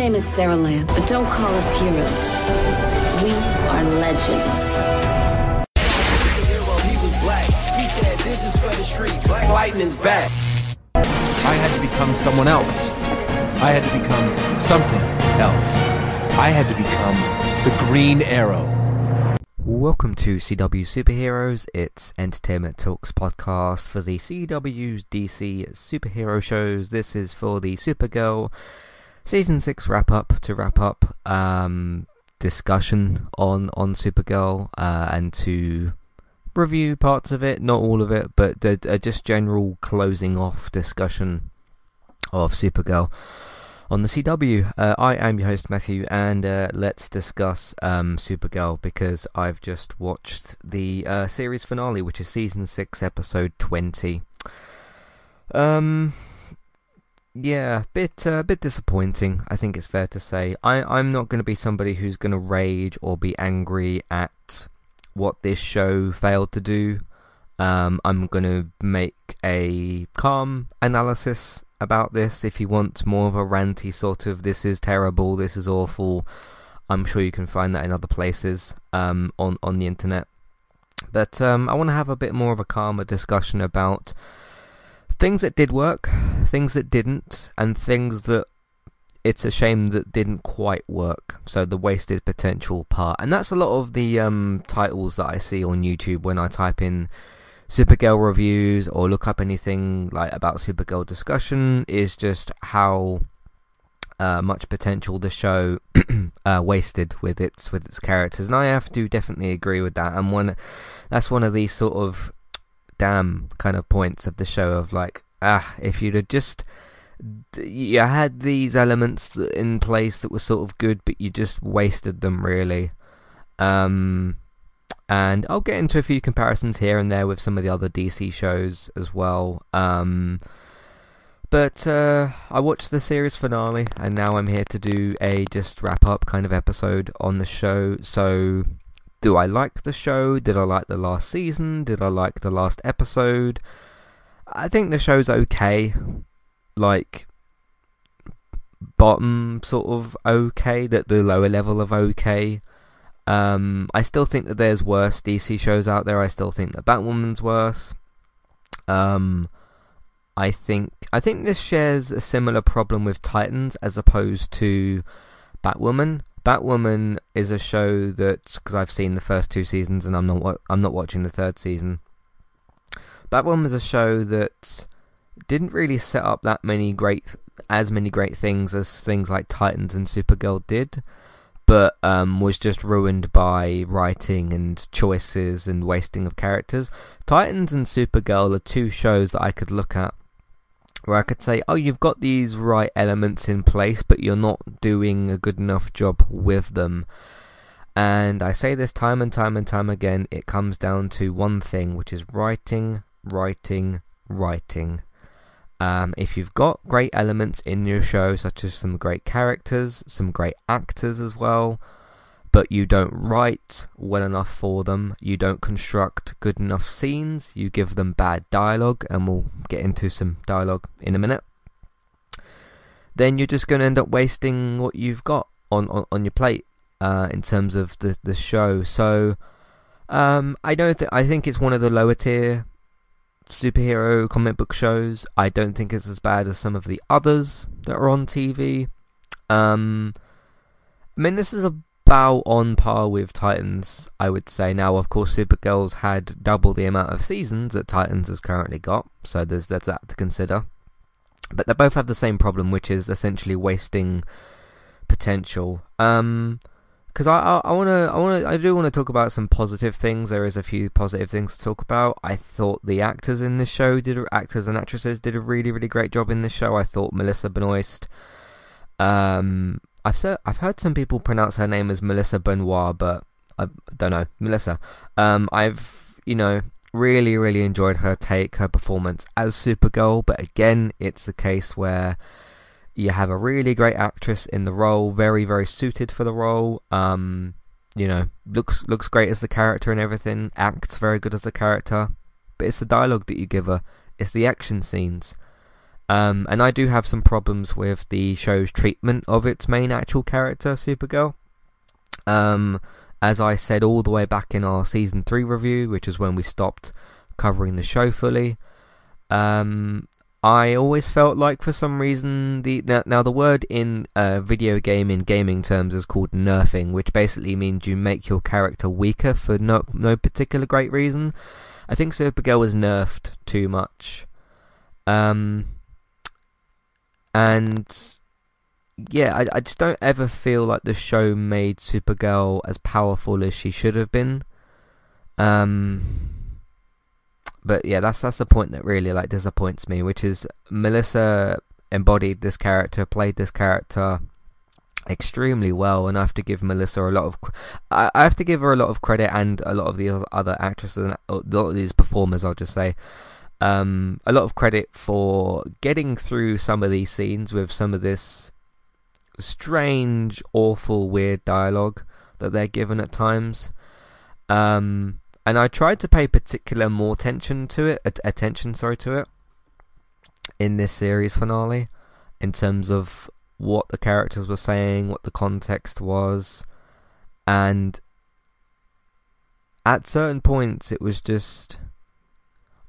Flash. My name is Sara Lance, but don't call us heroes. We are legends. He was black. He said, this is for the street. Black lightning's back. I had to become someone else. I had to become something else. I had to become the Green Arrow. Welcome to CW Superheroes. It's Entertainment Talks podcast for the CW's DC superhero shows. This is for the Supergirl season six wrap up to wrap up um, discussion on on Supergirl uh, and to review parts of it, not all of it, but a, a just general closing off discussion of Supergirl on the CW. Uh, I am your host Matthew, and uh, let's discuss um, Supergirl because I've just watched the uh, series finale, which is season six, episode twenty. Um, yeah, bit uh, bit disappointing. I think it's fair to say. I I'm not going to be somebody who's going to rage or be angry at what this show failed to do. Um, I'm going to make a calm analysis about this. If you want more of a ranty sort of "this is terrible, this is awful," I'm sure you can find that in other places um, on on the internet. But um, I want to have a bit more of a calmer discussion about things that did work, things that didn't, and things that it's a shame that didn't quite work. So the wasted potential part, and that's a lot of the um, titles that I see on YouTube when I type in Supergirl reviews or look up anything like about Supergirl discussion. Is just how uh, much potential the show uh, wasted with its with its characters, and I have to definitely agree with that. And one that's one of these sort of damn kind of points of the show of like ah if you'd have just you had these elements in place that were sort of good but you just wasted them really. Um and I'll get into a few comparisons here and there with some of the other DC shows as well. Um but uh, I watched the series finale and now I'm here to do a just wrap up kind of episode on the show. So do I like the show? Did I like the last season? Did I like the last episode? I think the show's okay. Like, bottom sort of okay, that the lower level of okay. Um, I still think that there's worse DC shows out there. I still think that Batwoman's worse. Um, I think I think this shares a similar problem with Titans as opposed to Batwoman. Batwoman is a show that because I've seen the first two seasons and I'm not I'm not watching the third season. Batwoman is a show that didn't really set up that many great as many great things as things like Titans and Supergirl did, but um, was just ruined by writing and choices and wasting of characters. Titans and Supergirl are two shows that I could look at where I could say, oh, you've got these right elements in place, but you're not doing a good enough job with them. And I say this time and time and time again, it comes down to one thing, which is writing, writing, writing. Um, if you've got great elements in your show, such as some great characters, some great actors as well, but you don't write well enough for them, you don't construct good enough scenes, you give them bad dialogue, and we'll get into some dialogue in a minute, then you're just going to end up wasting what you've got on, on, on your plate uh, in terms of the, the show. So, um, I don't think I think it's one of the lower tier superhero comic book shows. I don't think it's as bad as some of the others that are on TV. Um, I mean, this is about on par with Titans, I would say. Now, of course, Supergirl's had double the amount of seasons that Titans has currently got, so there's there's that to consider. But they both have the same problem, which is essentially wasting potential. Um, because I I, I want to I want to I do want to talk about some positive things. There is a few positive things to talk about. I thought the actors in the show did actors and actresses did a really really great job in the show. I thought Melissa Benoist. Um, I've I've heard some people pronounce her name as Melissa Benoit, but I don't know Melissa. Um, I've you know really really enjoyed her take her performance as Supergirl, but again it's the case where you have a really great actress in the role, very very suited for the role. Um, you know, looks looks great as the character and everything, acts very good as the character, but it's the dialogue that you give her, it's the action scenes. Um, and I do have some problems with the show's treatment of its main actual character, Supergirl. Um, as I said all the way back in our season three review, which is when we stopped covering the show fully. Um, I always felt like for some reason the now, now the word in uh, video game in gaming terms is called nerfing, which basically means you make your character weaker for no no particular great reason. I think Supergirl was nerfed too much. Um, and yeah, I, I just don't ever feel like the show made Supergirl as powerful as she should have been. Um, but yeah, that's that's the point that really like disappoints me, which is Melissa embodied this character, played this character extremely well, and I have to give Melissa a lot of, I, I have to give her a lot of credit, and a lot of the other actresses, and a lot of these performers, I'll just say, um, a lot of credit for getting through some of these scenes with some of this strange, awful, weird dialogue that they're given at times. Um, and I tried to pay particular more attention to it, attention, sorry, to it in this series finale, in terms of what the characters were saying, what the context was, and at certain points it was just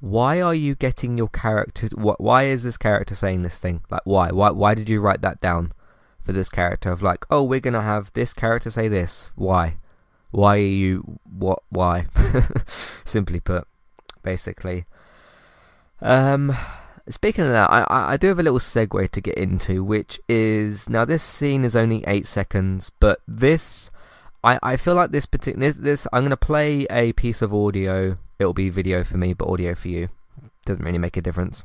why are you getting your character why is this character saying this thing? Like why? Why why did you write that down for this character of like oh we're going to have this character say this? Why? Why are you what why? Simply put basically. Um speaking of that I, I do have a little segue to get into which is now this scene is only eight seconds but this I, I feel like this particular this, this I'm going to play a piece of audio it'll be video for me but audio for you doesn't really make a difference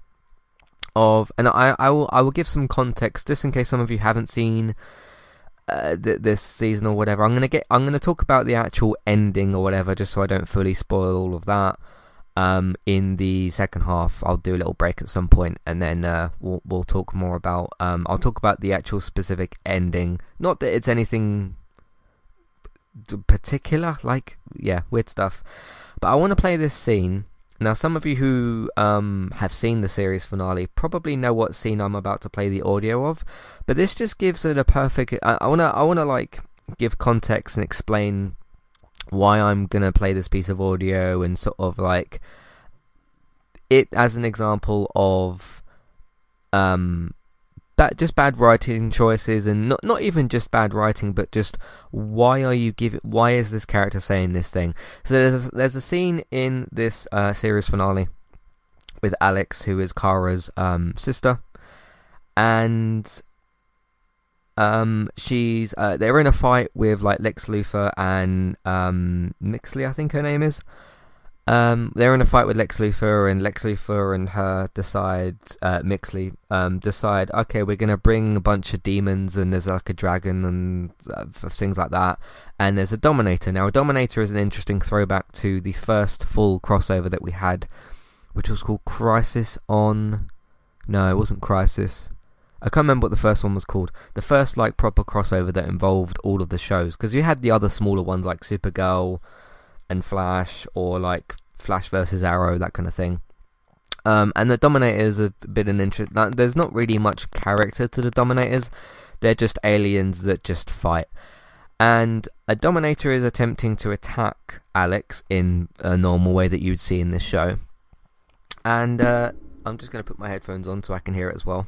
of and I, I will I will give some context just in case some of you haven't seen uh, th- this season or whatever. I'm gonna get I'm gonna talk about the actual ending or whatever, just so I don't fully spoil all of that. Um, in the second half, I'll do a little break at some point, and then uh, we'll we'll talk more about. Um, I'll talk about the actual specific ending. Not that it's anything particular, like yeah, weird stuff. But I want to play this scene now, some of you who um, have seen the series finale probably know what scene I'm about to play the audio of, but this just gives it a perfect. I, I wanna, I wanna like give context and explain why I'm gonna play this piece of audio and sort of like it as an example of um that just bad writing choices and not not even just bad writing but just why are you giving why is this character saying this thing? So there's a, there's a scene in this uh, series finale with Alex who is Kara's um, sister. And um she's uh, they're in a fight with like Lex Luthor and um Nyxly I think her name is um, they're in a fight with Lex Luthor, and Lex Luthor and her decide, uh, Nyxly, um, decide, okay, we're gonna bring a bunch of demons, and there's like a dragon and uh, things like that, and there's a Dominator. Now, a Dominator is an interesting throwback to the first full crossover that we had, which was called Crisis on. No, it wasn't Crisis. I can't remember what the first one was called. The first like proper crossover that involved all of the shows, because you had the other smaller ones like Supergirl and Flash, or like Flash versus Arrow, that kind of thing. Um, and the Dominators have been an interest. There's not really much character to the Dominators. They're just aliens that just fight. And a Dominator is attempting to attack Alex in a normal way that you'd see in this show. And uh, I'm just going to put my headphones on so I can hear it as well.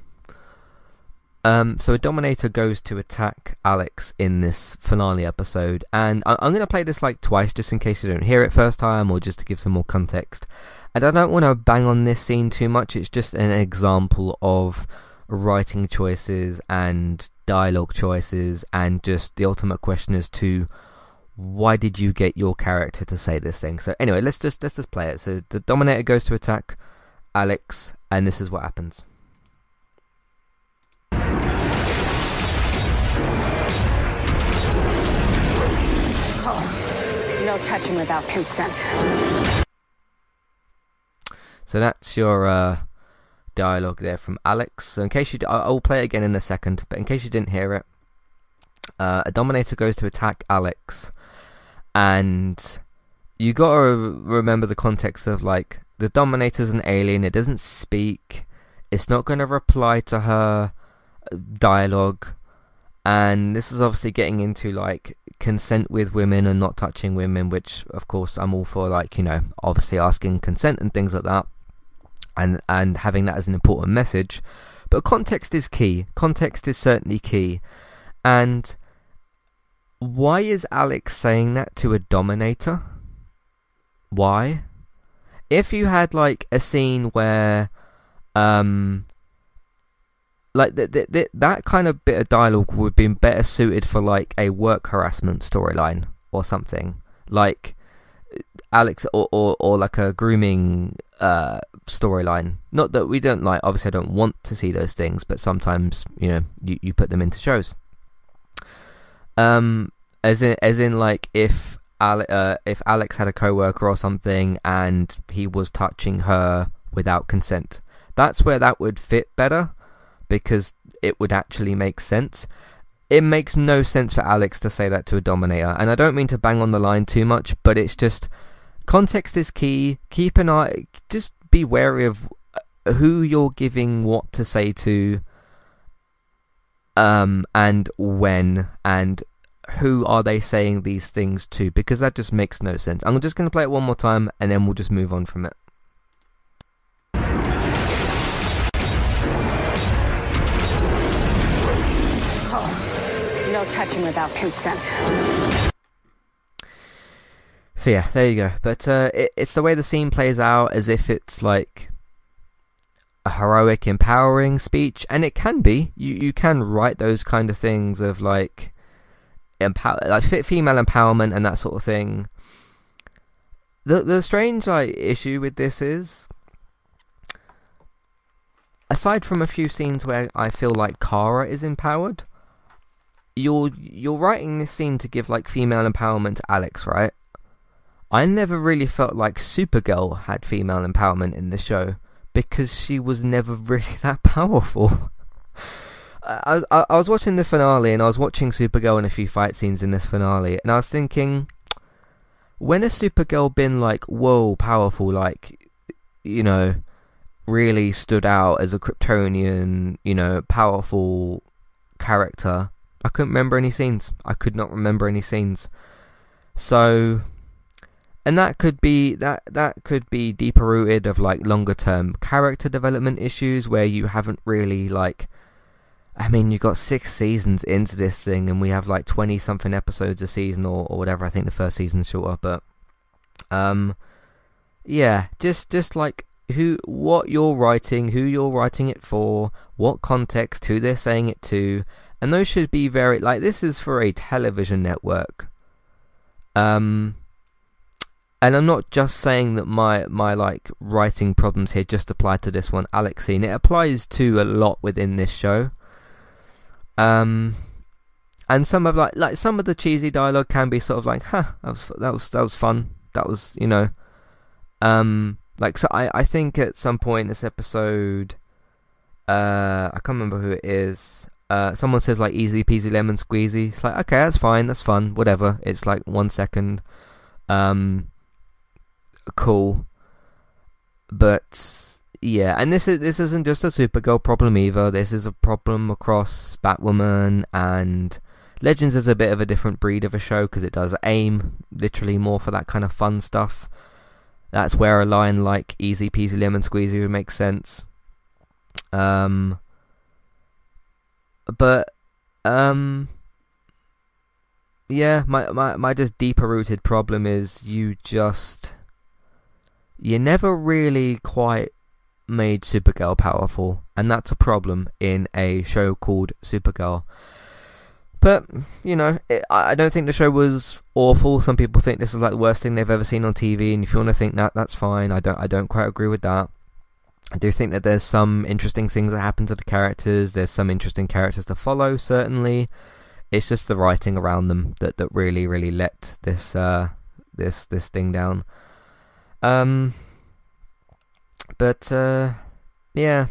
Um, so a Dominator goes to attack Alex in this finale episode, and I- am going to play this like twice just in case you don't hear it first time or just to give some more context. And I don't want to bang on this scene too much, it's just an example of writing choices and dialogue choices, and just the ultimate question as to why did you get your character to say this thing. So anyway, let's just let's just play it. So the Dominator goes to attack Alex, and this is what happens. Touching without consent. So that's your uh, dialogue there from Alex. So in case you, d- I'll play it again in a second. But in case you didn't hear it, uh, a Dominator goes to attack Alex, and you gotta remember the context of like the Dominator's an alien. It doesn't speak. It's not going to reply to her dialogue. And this is obviously getting into like consent with women and not touching women, which of course I'm all for. Like you know, obviously asking consent and things like that, and and having that as an important message. But context is key. Context is certainly key. And why is Alex saying that to a dominator? Why? If you had like a scene where um like th- th- th- that kind of bit of dialogue would have been better suited for like a work harassment storyline or something like Alex or, or, or like a grooming uh, storyline. Not that we don't like. Obviously, I don't want to see those things, but sometimes you know you, you put them into shows. Um, as in as in like if Ale- uh, if Alex had a coworker or something and he was touching her without consent, that's where that would fit better because it would actually make sense. It makes no sense for Alex to say that to a dominator, and I don't mean to bang on the line too much, but it's just context is key. Keep an eye, just be wary of uh, who you're giving what to say to, um, and when, and who are they saying these things to, because that just makes no sense. I'm just going to play it one more time, and then we'll just move on from it. Touching without consent. So yeah, there you go. But uh, it, it's the way the scene plays out, as if it's like a heroic, empowering speech, and it can be. You you can write those kind of things of like empower, like female empowerment and that sort of thing. The the strange like issue with this is, aside from a few scenes where I feel like Kara is empowered, you're you're writing this scene to give like female empowerment to Alex, right? I never really felt like Supergirl had female empowerment in the show because she was never really that powerful. I was I, was watching the finale and I was watching Supergirl and a few fight scenes in this finale and I was thinking, when has Supergirl been like whoa powerful like you know really stood out as a Kryptonian you know powerful character? I couldn't remember any scenes. I could not remember any scenes. So and that could be that that could be deeper rooted of like longer term character development issues where you haven't really like I mean you got six seasons into this thing and we have like 20 something episodes a season or, or whatever I think the first season's shorter but um yeah just just like who what you're writing who you're writing it for what context who they're saying it to and those should be very like this is for a television network um and I'm not just saying that my my like writing problems here just apply to this one Alex. It applies to a lot within this show. Um, and some of like like some of the cheesy dialogue can be sort of like, huh, that was that was that was fun. That was you know, um, like so I I think at some point in this episode, uh, I can't remember who it is. Uh, someone says like easy peasy lemon squeezy. It's like okay, that's fine, that's fun, whatever. It's like one second. Um, cool. But yeah, and this is this isn't just a Supergirl problem either. This is a problem across Batwoman and Legends is a bit of a different breed of a show because it does aim literally more for that kind of fun stuff. That's where a line like "easy peasy lemon squeezy" would make sense. Um, but um, yeah, my my my just deeper rooted problem is you just you never really quite made Supergirl powerful, and that's a problem in a show called Supergirl. But you know, it, I don't think the show was awful. Some people think this is like the worst thing they've ever seen on TV, and if you want to think that, that's fine. I don't, I don't quite agree with that. I do think that there's some interesting things that happen to the characters. There's some interesting characters to follow, certainly. It's just the writing around them that, that really, really let this uh, this this thing down. Um, but uh, yeah,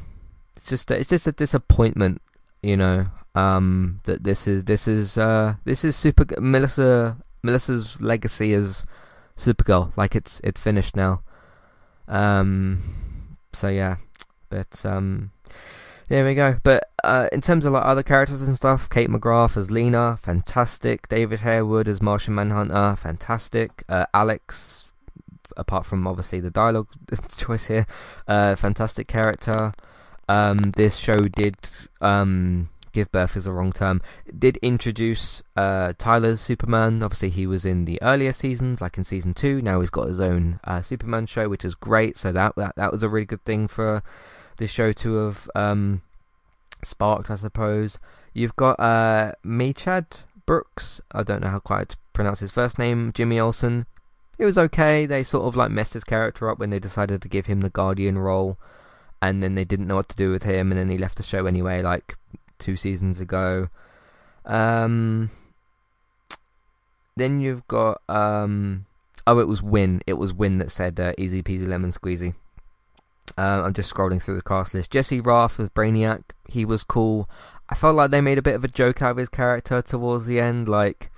it's just it's just a disappointment, you know. Um, that this is this is uh this is super Melissa Melissa's legacy as Supergirl. Like it's it's finished now. Um, so yeah, But um, there we go. But uh, in terms of like other characters and stuff, Kate McGrath as Lena, fantastic. David Harewood as Martian Manhunter, fantastic. Uh, Alex, apart from obviously the dialogue choice here, uh, fantastic character. Um, this show did um, give birth is a wrong term. Did introduce uh, Tyler's Superman. Obviously, he was in the earlier seasons, like in season two. Now he's got his own uh, Superman show, which is great. So that, that that was a really good thing for this show to have um, sparked, I suppose. You've got uh, Mehcad Brooks. I don't know how quite to pronounce his first name. Jimmy Olsen. It was okay. They sort of like messed his character up when they decided to give him the Guardian role, and then they didn't know what to do with him, and then he left the show anyway, like two seasons ago. Um, then you've got um, oh, it was Winn. It was Winn that said uh, "easy peasy lemon squeezy." Uh, I'm just scrolling through the cast list. Jesse Rath with Brainiac, he was cool. I felt like they made a bit of a joke out of his character towards the end, like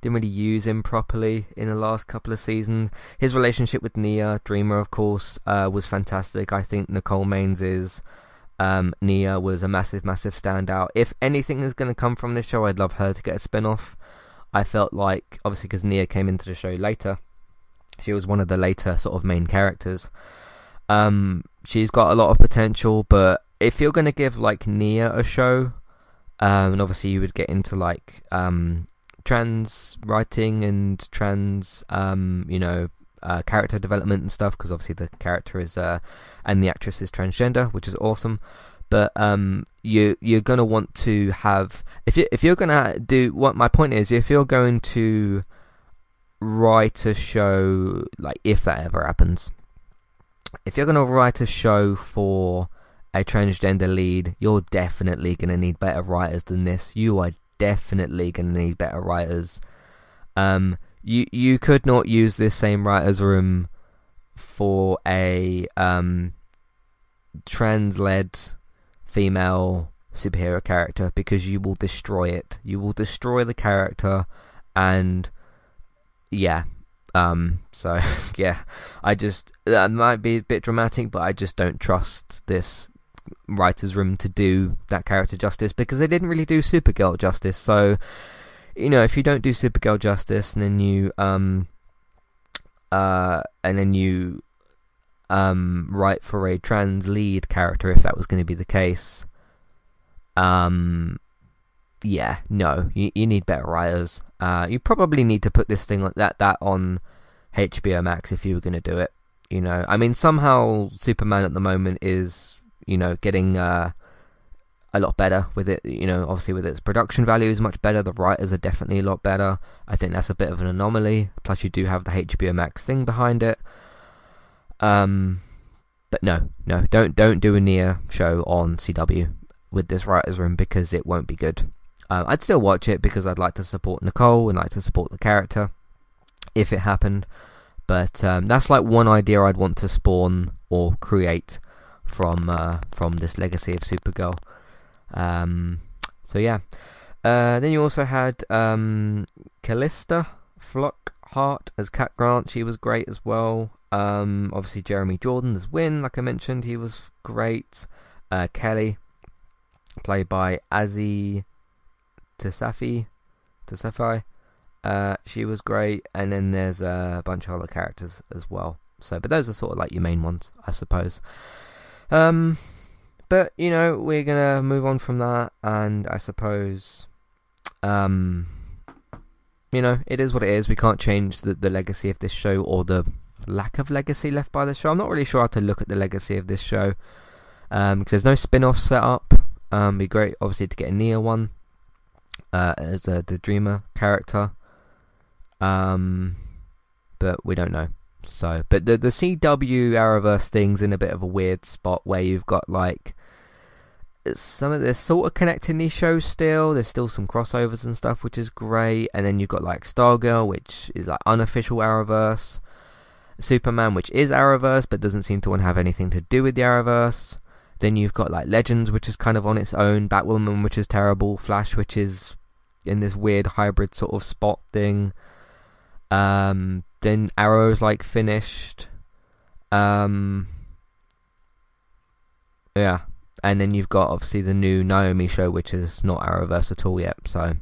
didn't really use him properly in the last couple of seasons. His relationship with Nia Dreamer, of course, uh, was fantastic. I think Nicole Maines' um, Nia was a massive, massive standout. If anything is going to come from this show, I'd love her to get a spin off. I felt like, obviously, because Nia came into the show later, she was one of the later sort of main characters. Um, she's got a lot of potential, but if you're going to give like Nia a show, um, and obviously you would get into like um, trans writing and trans, um, you know, uh, character development and stuff, because obviously the character is uh, and the actress is transgender, which is awesome. But um, you you're gonna want to have if you if you're gonna do what my point is, if you're going to write a show like if that ever happens if you're to write a show for a transgender lead, you're definitely to need better writers than this. You are definitely to need better writers. Um, you you could not use this same writers room for a um, trans-led female superhero character because you will destroy it. You will destroy the character, and yeah, um, so yeah, I just that might be a bit dramatic, but I just don't trust this writers' room to do that character justice because they didn't really do Supergirl justice. So you know, if you don't do Supergirl justice, and then you um uh and then you um write for a trans lead character, if that was going to be the case, um yeah, no, you you need better writers. Uh, you probably need to put this thing like that that on HBO Max if you were going to do it. You know, I mean, somehow Superman at the moment is you know getting uh, a lot better with it. You know, obviously with its production value is much better. The writers are definitely a lot better. I think that's a bit of an anomaly. Plus, you do have the HBO Max thing behind it. Um, but no, no, don't don't do a Nia show on CW with this writers room because it won't be good. Um, I'd still watch it because I'd like to support Nicole and like to support the character if it happened. But um, that's like one idea I'd want to spawn or create from uh, from this legacy of Supergirl. Um, so yeah. Uh, then you also had um, Calista Flockhart as Cat Grant. She was great as well. Um, obviously Jeremy Jordan as Winn, like I mentioned, he was great. Uh, Kelly, played by Azie Tasafi, Tasafi. Uh, she was great, and then there's a bunch of other characters as well. So, but those are sort of like your main ones, I suppose. Um, but you know, we're gonna move on from that, and I suppose, um, you know, it is what it is. We can't change the the legacy of this show or the lack of legacy left by the show. I'm not really sure how to look at the legacy of this show, um, because there's no spin-off set up. Um, be great, obviously, to get a Nia one, uh, as uh, the Dreamer character. Um, but we don't know. So, but the the CW Arrowverse thing's in a bit of a weird spot where you've got like some of this sort of connecting these shows still. There's still some crossovers and stuff, which is great. And then you've got like Stargirl, which is like unofficial Arrowverse. Superman, which is Arrowverse, but doesn't seem to want to have anything to do with the Arrowverse. Then you've got like Legends, which is kind of on its own. Batwoman, which is terrible. Flash, which is in this weird hybrid sort of spot thing. Um, then Arrow's like finished. Um, Yeah, and then you've got obviously the new Naomi show, which is not Arrowverse at all yet. So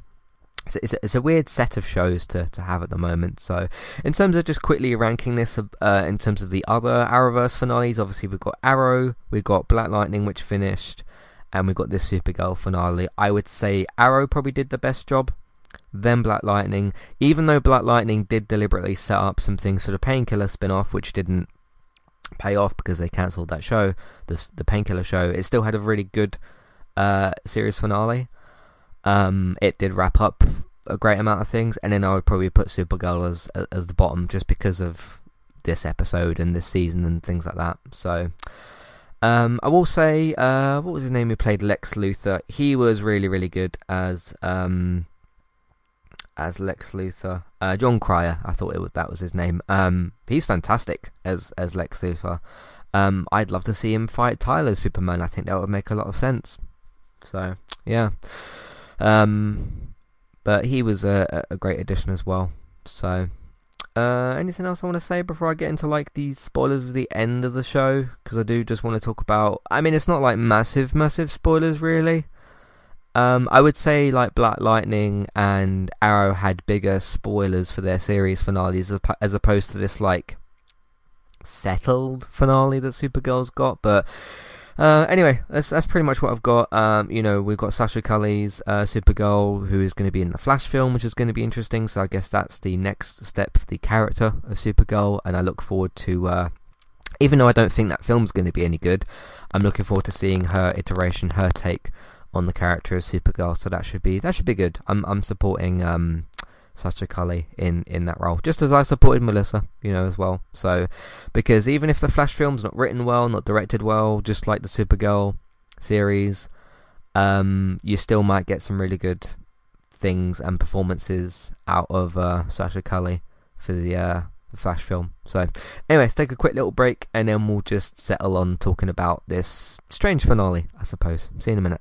it's, it's, a, it's a weird set of shows to, to have at the moment. So in terms of just quickly ranking this, uh, in terms of the other Arrowverse finales, obviously we've got Arrow, we've got Black Lightning, which finished, and we've got this Supergirl finale. I would say Arrow probably did the best job. Then Black Lightning, even though Black Lightning did deliberately set up some things for the Painkiller spin-off, which didn't pay off because they cancelled that show, the the Painkiller show. It still had a really good uh, series finale. Um, it did wrap up a great amount of things, and then I would probably put Supergirl as as the bottom just because of this episode and this season and things like that. So. Um, I will say, uh, what was his name who played Lex Luthor? He was really, really good as um, as Lex Luthor. Uh, Jon Cryer, I thought it was, that was his name. Um, he's fantastic as as Lex Luthor. Um, I'd love to see him fight Tyler Superman. I think that would make a lot of sense. So yeah, um, but he was a, a great addition as well. So uh, anything else I want to say before I get into like the spoilers of the end of the show? Because I do just want to talk about. I mean, it's not like massive, massive spoilers really. Um, I would say like Black Lightning and Arrow had bigger spoilers for their series finales as opposed to this like settled finale that Supergirl's got. But uh, anyway, that's that's pretty much what I've got. Um, you know, we've got Sasha Calle's uh, Supergirl, who is going to be in the Flash film, which is going to be interesting. So I guess that's the next step for the character of Supergirl, and I look forward to. Uh, even though I don't think that film's going to be any good, I'm looking forward to seeing her iteration, her take on the character of Supergirl, so that should be that should be good. I'm I'm supporting um, Sasha Calle in in that role, just as I supported Melissa, you know, as well. So because even if the Flash film's not written well, not directed well, just like the Supergirl series, um, you still might get some really good things and performances out of uh, Sasha Calle for the uh, the Flash film. So, anyway, let's take a quick little break and then we'll just settle on talking about this strange finale, I suppose. See you in a minute.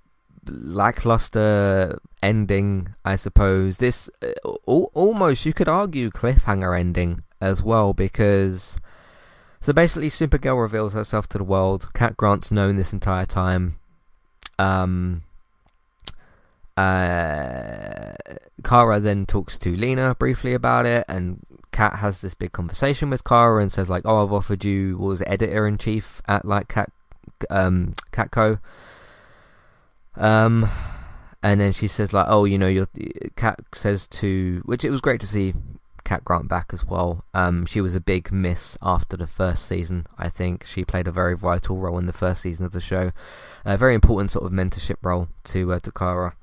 lackluster ending, I suppose. This uh, almost you could argue cliffhanger ending as well because so basically Supergirl reveals herself to the world. Cat Grant's known this entire time. Um uh Kara then talks to Lena briefly about it and Cat has this big conversation with Kara and says like, "Oh, I've offered you was editor in chief at like Cat um CatCo." Um, and then she says like, "Oh, you know, your Cat says to," which it was great to see Cat Grant back as well. Um, she was a big miss after the first season. I think she played a very vital role in the first season of the show, a very important sort of mentorship role to uh, to Kara.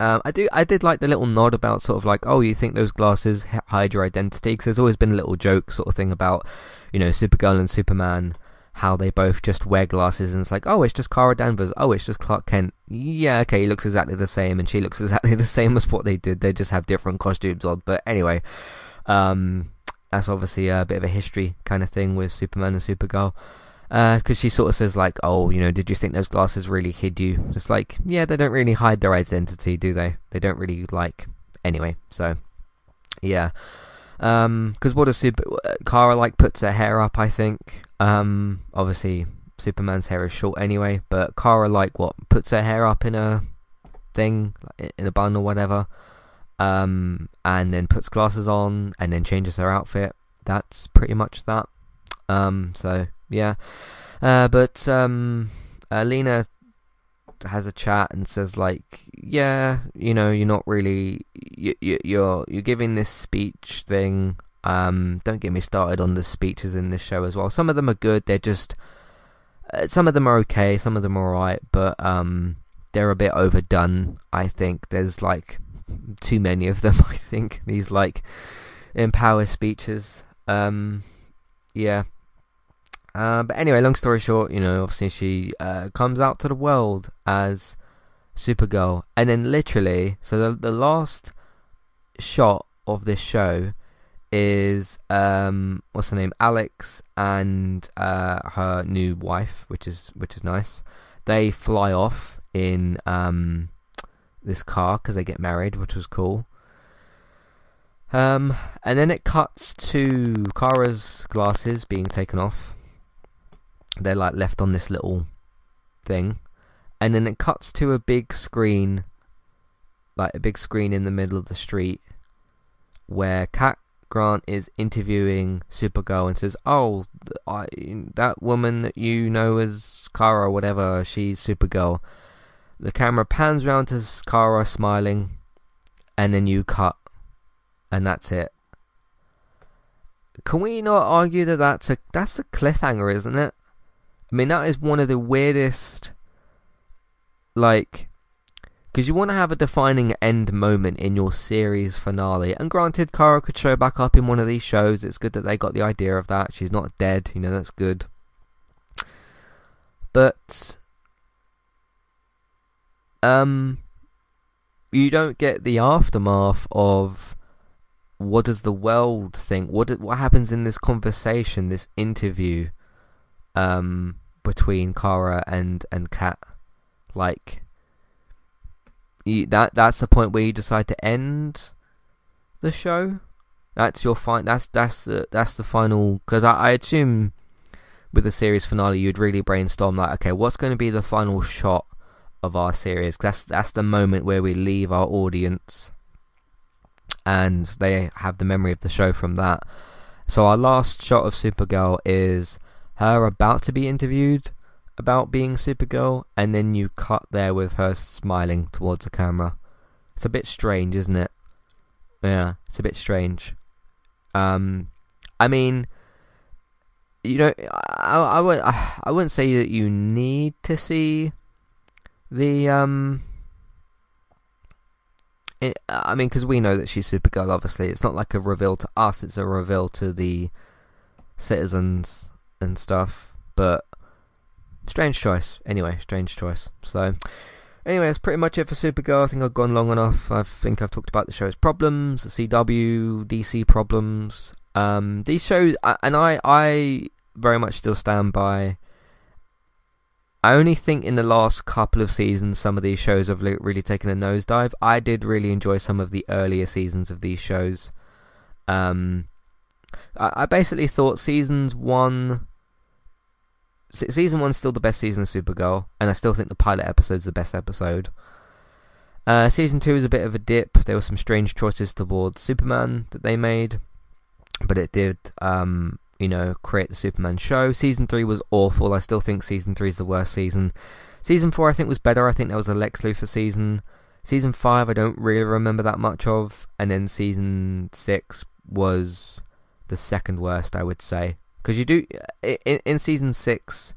Um, I do. I did like the little nod about sort of like, oh, you think those glasses hide your identity? Because there's always been a little joke sort of thing about, you know, Supergirl and Superman, how they both just wear glasses, and it's like, oh, it's just Kara Danvers. Oh, it's just Clark Kent. Yeah, okay, he looks exactly the same, and she looks exactly the same as what they did. They just have different costumes on. But anyway, um, that's obviously a bit of a history kind of thing with Superman and Supergirl because uh, she sort of says like, "Oh, you know, did you think those glasses really hid you?" Just like, yeah, they don't really hide their identity, do they? They don't really like anyway. So, yeah, because um, what does Super Kara like puts her hair up? I think. Um, obviously, Superman's hair is short anyway, but Kara like what puts her hair up in a thing, in a bun or whatever, um, and then puts glasses on and then changes her outfit. That's pretty much that. Um, so yeah. Uh, but um, uh, Lena has a chat and says like, yeah, you know, you're not really you, you, you're you're giving this speech thing. Um, don't get me started on the speeches in this show as well. Some of them are good. They're just uh, some of them are okay. Some of them are alright, but um, they're a bit overdone. I think there's like too many of them. I think these like empower speeches. Um, yeah. Uh, but anyway, long story short, you know, obviously she uh, comes out to the world as Supergirl, and then literally, so the the last shot of this show is um what's her name, Alex, and uh, her new wife, which is which is nice. They fly off in um this car because they get married, which was cool. Um, and then it cuts to Kara's glasses being taken off they're like left on this little thing, and then it cuts to a big screen, like a big screen in the middle of the street, where Cat Grant is interviewing Supergirl and says, "Oh, I, that woman that you know as Kara, or whatever, she's Supergirl." The camera pans round to Kara smiling, and then you cut, and that's it. Can we not argue that that's a that's a cliffhanger, isn't it? I mean, that is one of the weirdest, like, because you want to have a defining end moment in your series finale. And granted, Kara could show back up in one of these shows. It's good that they got the idea of that. She's not dead, you know, that's good. But, um, you don't get the aftermath of what does the world think? What what happens in this conversation, this interview? Um, between Kara and and Cat. Like that that's the point where you decide to end the show. That's your fine. That's that's the that's the final. Because I, I assume with the series finale, you'd really brainstorm like, okay, what's going to be the final shot of our series? That's that's the moment where we leave our audience, and they have the memory of the show from that. So our last shot of Supergirl is her about to be interviewed about being Supergirl, and then you cut there with her smiling towards the camera. It's a bit strange, isn't it? Yeah, it's a bit strange. Um, I mean, you know, I, I, would, I wouldn't say that you need to see the um. I mean, because we know that she's Supergirl. Obviously, it's not like a reveal to us; it's a reveal to the citizens and stuff. But strange choice. Anyway, strange choice. So, anyway, that's pretty much it for Supergirl. I think I've gone long enough. I think I've talked about the show's problems, the CW, DC problems. Um, these shows, and I, I very much still stand by. I only think in the last couple of seasons, some of these shows have really taken a nosedive. I did really enjoy some of the earlier seasons of these shows. Um, I, I basically thought seasons one season one's still the best season of Supergirl, and I still think the pilot episode's the best episode. Uh, season two is a bit of a dip. There were some strange choices towards Superman that they made, but it did, um, you know, create the Superman show. Season three was awful. I still think season three is the worst season. Season four, I think, was better. I think that was a Lex Luthor season. Season five, I don't really remember that much of, and then season six was the second worst, I would say, because you do in, in season six,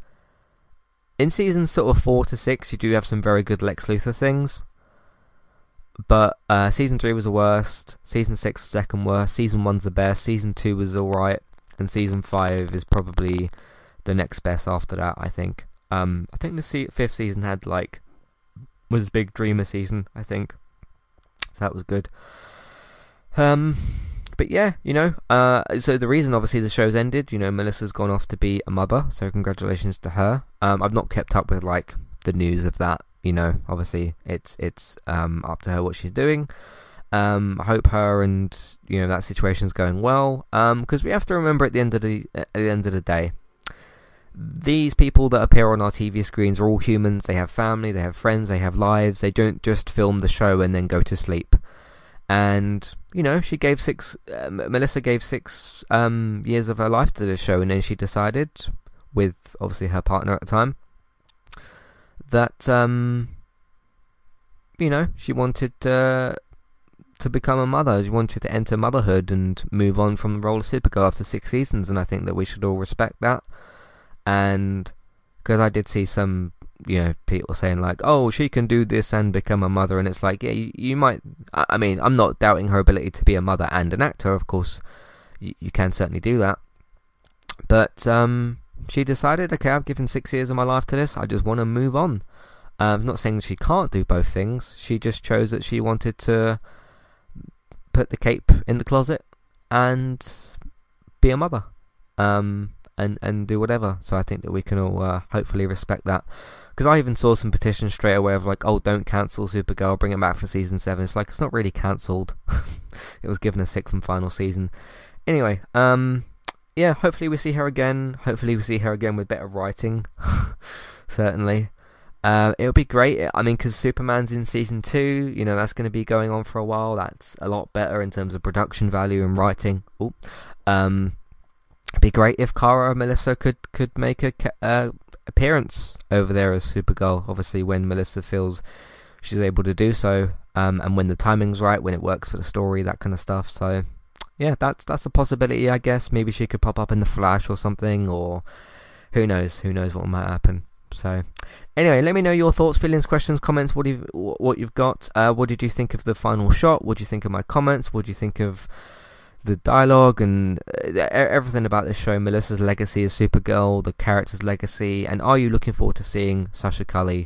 in season sort of four to six, you do have some very good Lex Luthor things. But uh, season three was the worst. Season six, second worst. Season one's the best. Season two was alright, and season five is probably the next best after that. I think. Um, I think the se- fifth season had like was a big dreamer season, I think. So that was good. Um, but yeah, you know, uh, so the reason obviously the show's ended, you know, Melissa's gone off to be a mother, so congratulations to her. Um, I've not kept up with like the news of that, you know, obviously it's it's um up to her what she's doing. Um, I hope her and you know that situation's going well. Um, because we have to remember at the end of the at the end of the day, these people that appear on our TV screens are all humans. They have family, they have friends, they have lives. They don't just film the show and then go to sleep. And you know, she gave six. Uh, Melissa gave six um, years of her life to this show, and then she decided, with obviously her partner at the time, that um, you know she wanted to to become a mother. She wanted to enter motherhood and move on from the role of Supergirl after six seasons, and I think that we should all respect that and because I did see some you know people saying like oh she can do this and become a mother and it's like yeah you, you might I mean I'm not doubting her ability to be a mother and an actor of course you, you can certainly do that but um she decided okay I've given six years of my life to this I just want to move on um, I'm not saying she can't do both things she just chose that she wanted to put the cape in the closet and be a mother um and and do whatever. So I think that we can all uh, hopefully respect that. Because I even saw some petitions straight away of like, oh, don't cancel Supergirl, bring it back for season seven. It's like it's not really cancelled. it was given a sixth and final season. Anyway, um, yeah, hopefully we see her again. Hopefully we see her again with better writing. Certainly. Uh, it'll be great. I mean, because Superman's in season two, you know, that's going to be going on for a while. That's a lot better in terms of production value and writing. Ooh. Um, be great if Kara Melissa could could make a uh, appearance over there as Supergirl. Obviously, when Melissa feels she's able to do so, um, and when the timing's right, when it works for the story, that kind of stuff. So, yeah, that's that's a possibility, I guess. Maybe she could pop up in the Flash or something, or who knows? Who knows what might happen? So, anyway, let me know your thoughts, feelings, questions, comments. What you've what you've got. Uh, what did you think of the final shot? What do you think of my comments? What do you think of the dialogue and uh, everything about this show, Melissa's legacy as Supergirl, the character's legacy, and are you looking forward to seeing Sasha Calle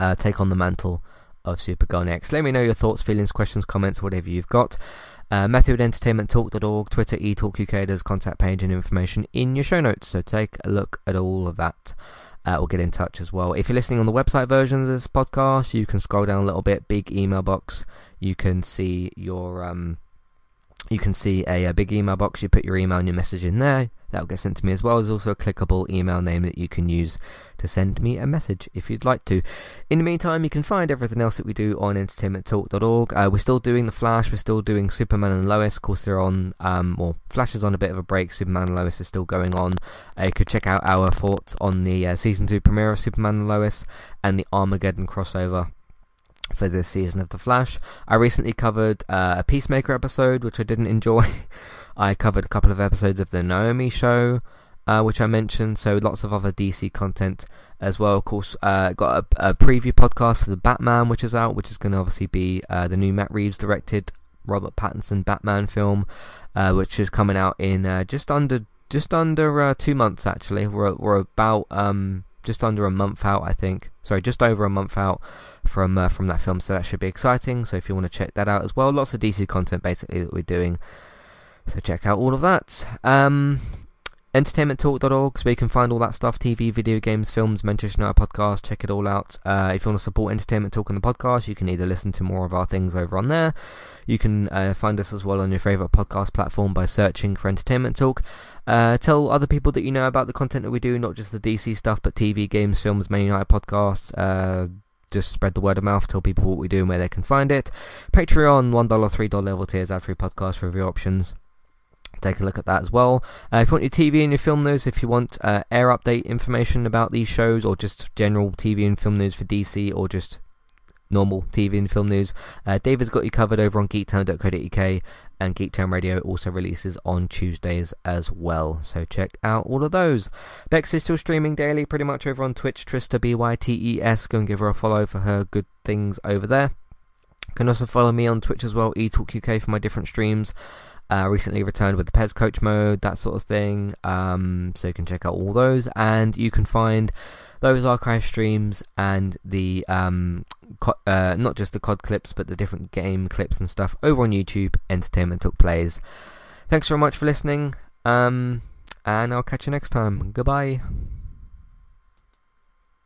uh, take on the mantle of Supergirl next? Let me know your thoughts, feelings, questions, comments, whatever you've got. Uh, Matthew at Twitter, eTalkUK, there's contact page and information in your show notes, so take a look at all of that. Uh, or get in touch as well. If you're listening on the website version of this podcast, you can scroll down a little bit, big email box. You can see your um, you can see a, a, big email box. You put your email and your message in there. That'll get sent to me as well. There's also a clickable email name that you can use to send me a message if you'd like to. In the meantime, you can find everything else that we do on entertainmenttalk.org. Uh, we're still doing The Flash. We're still doing Superman and Lois. Of course, they're on, um, well, Flash is on a bit of a break. Superman and Lois is still going on. Uh, you could check out our thoughts on the uh, season 2 premiere of Superman and Lois and the Armageddon crossover for this season of The Flash. I recently covered uh, a Peacemaker episode, which I didn't enjoy. I covered a couple of episodes of the Naomi show, uh, which I mentioned, so lots of other DC content as well. Of course, uh, got a, a, preview podcast for the Batman, which is out, which is going to obviously be uh, the new Matt Reeves directed Robert Pattinson Batman film, uh, which is coming out in uh, just under just under two months. Actually, we're we're about um, just under a month out, I think. Sorry, just over a month out from uh, from that film, so that should be exciting. So if you want to check that out as well, lots of DC content basically that we're doing. So check out all of that. Um, entertainmenttalk.org, so you can find all that stuff TV, video games, films, Manchester United podcast. Check it all out. Uh, if you want to support Entertainment Talk on the podcast, you can either listen to more of our things over on there. You can uh, find us as well on your favourite podcast platform by searching for Entertainment Talk. Uh, tell other people that you know about the content that we do, not just the DC stuff, but TV, games, films, Man United podcasts. Uh, just spread the word of mouth, tell people what we do and where they can find it. Patreon, $1, $3 level tiers, ad free podcast review options take a look at that as well. Uh, if you want your TV and your film news, if you want uh, air update information about these shows, or just general TV and film news for DC, or just normal TV and film news. Uh, David's got you covered over on geektown.co.uk, and Geektown Radio also releases on Tuesdays as well. So check out all of those. Bex is still streaming daily, pretty much over on Twitch. Trista B Y T E S. Go and give her a follow for her good things over there. You can also follow me on Twitch as well, eTalk UK for my different streams. Uh, recently returned with the Pez Coach mode, that sort of thing. Um, so you can check out all those, and you can find those archive streams and the um, co- uh, not just the COD clips, but the different game clips and stuff over on YouTube. Entertainment Talk Plays. Thanks very much for listening, um, and I'll catch you next time. Goodbye.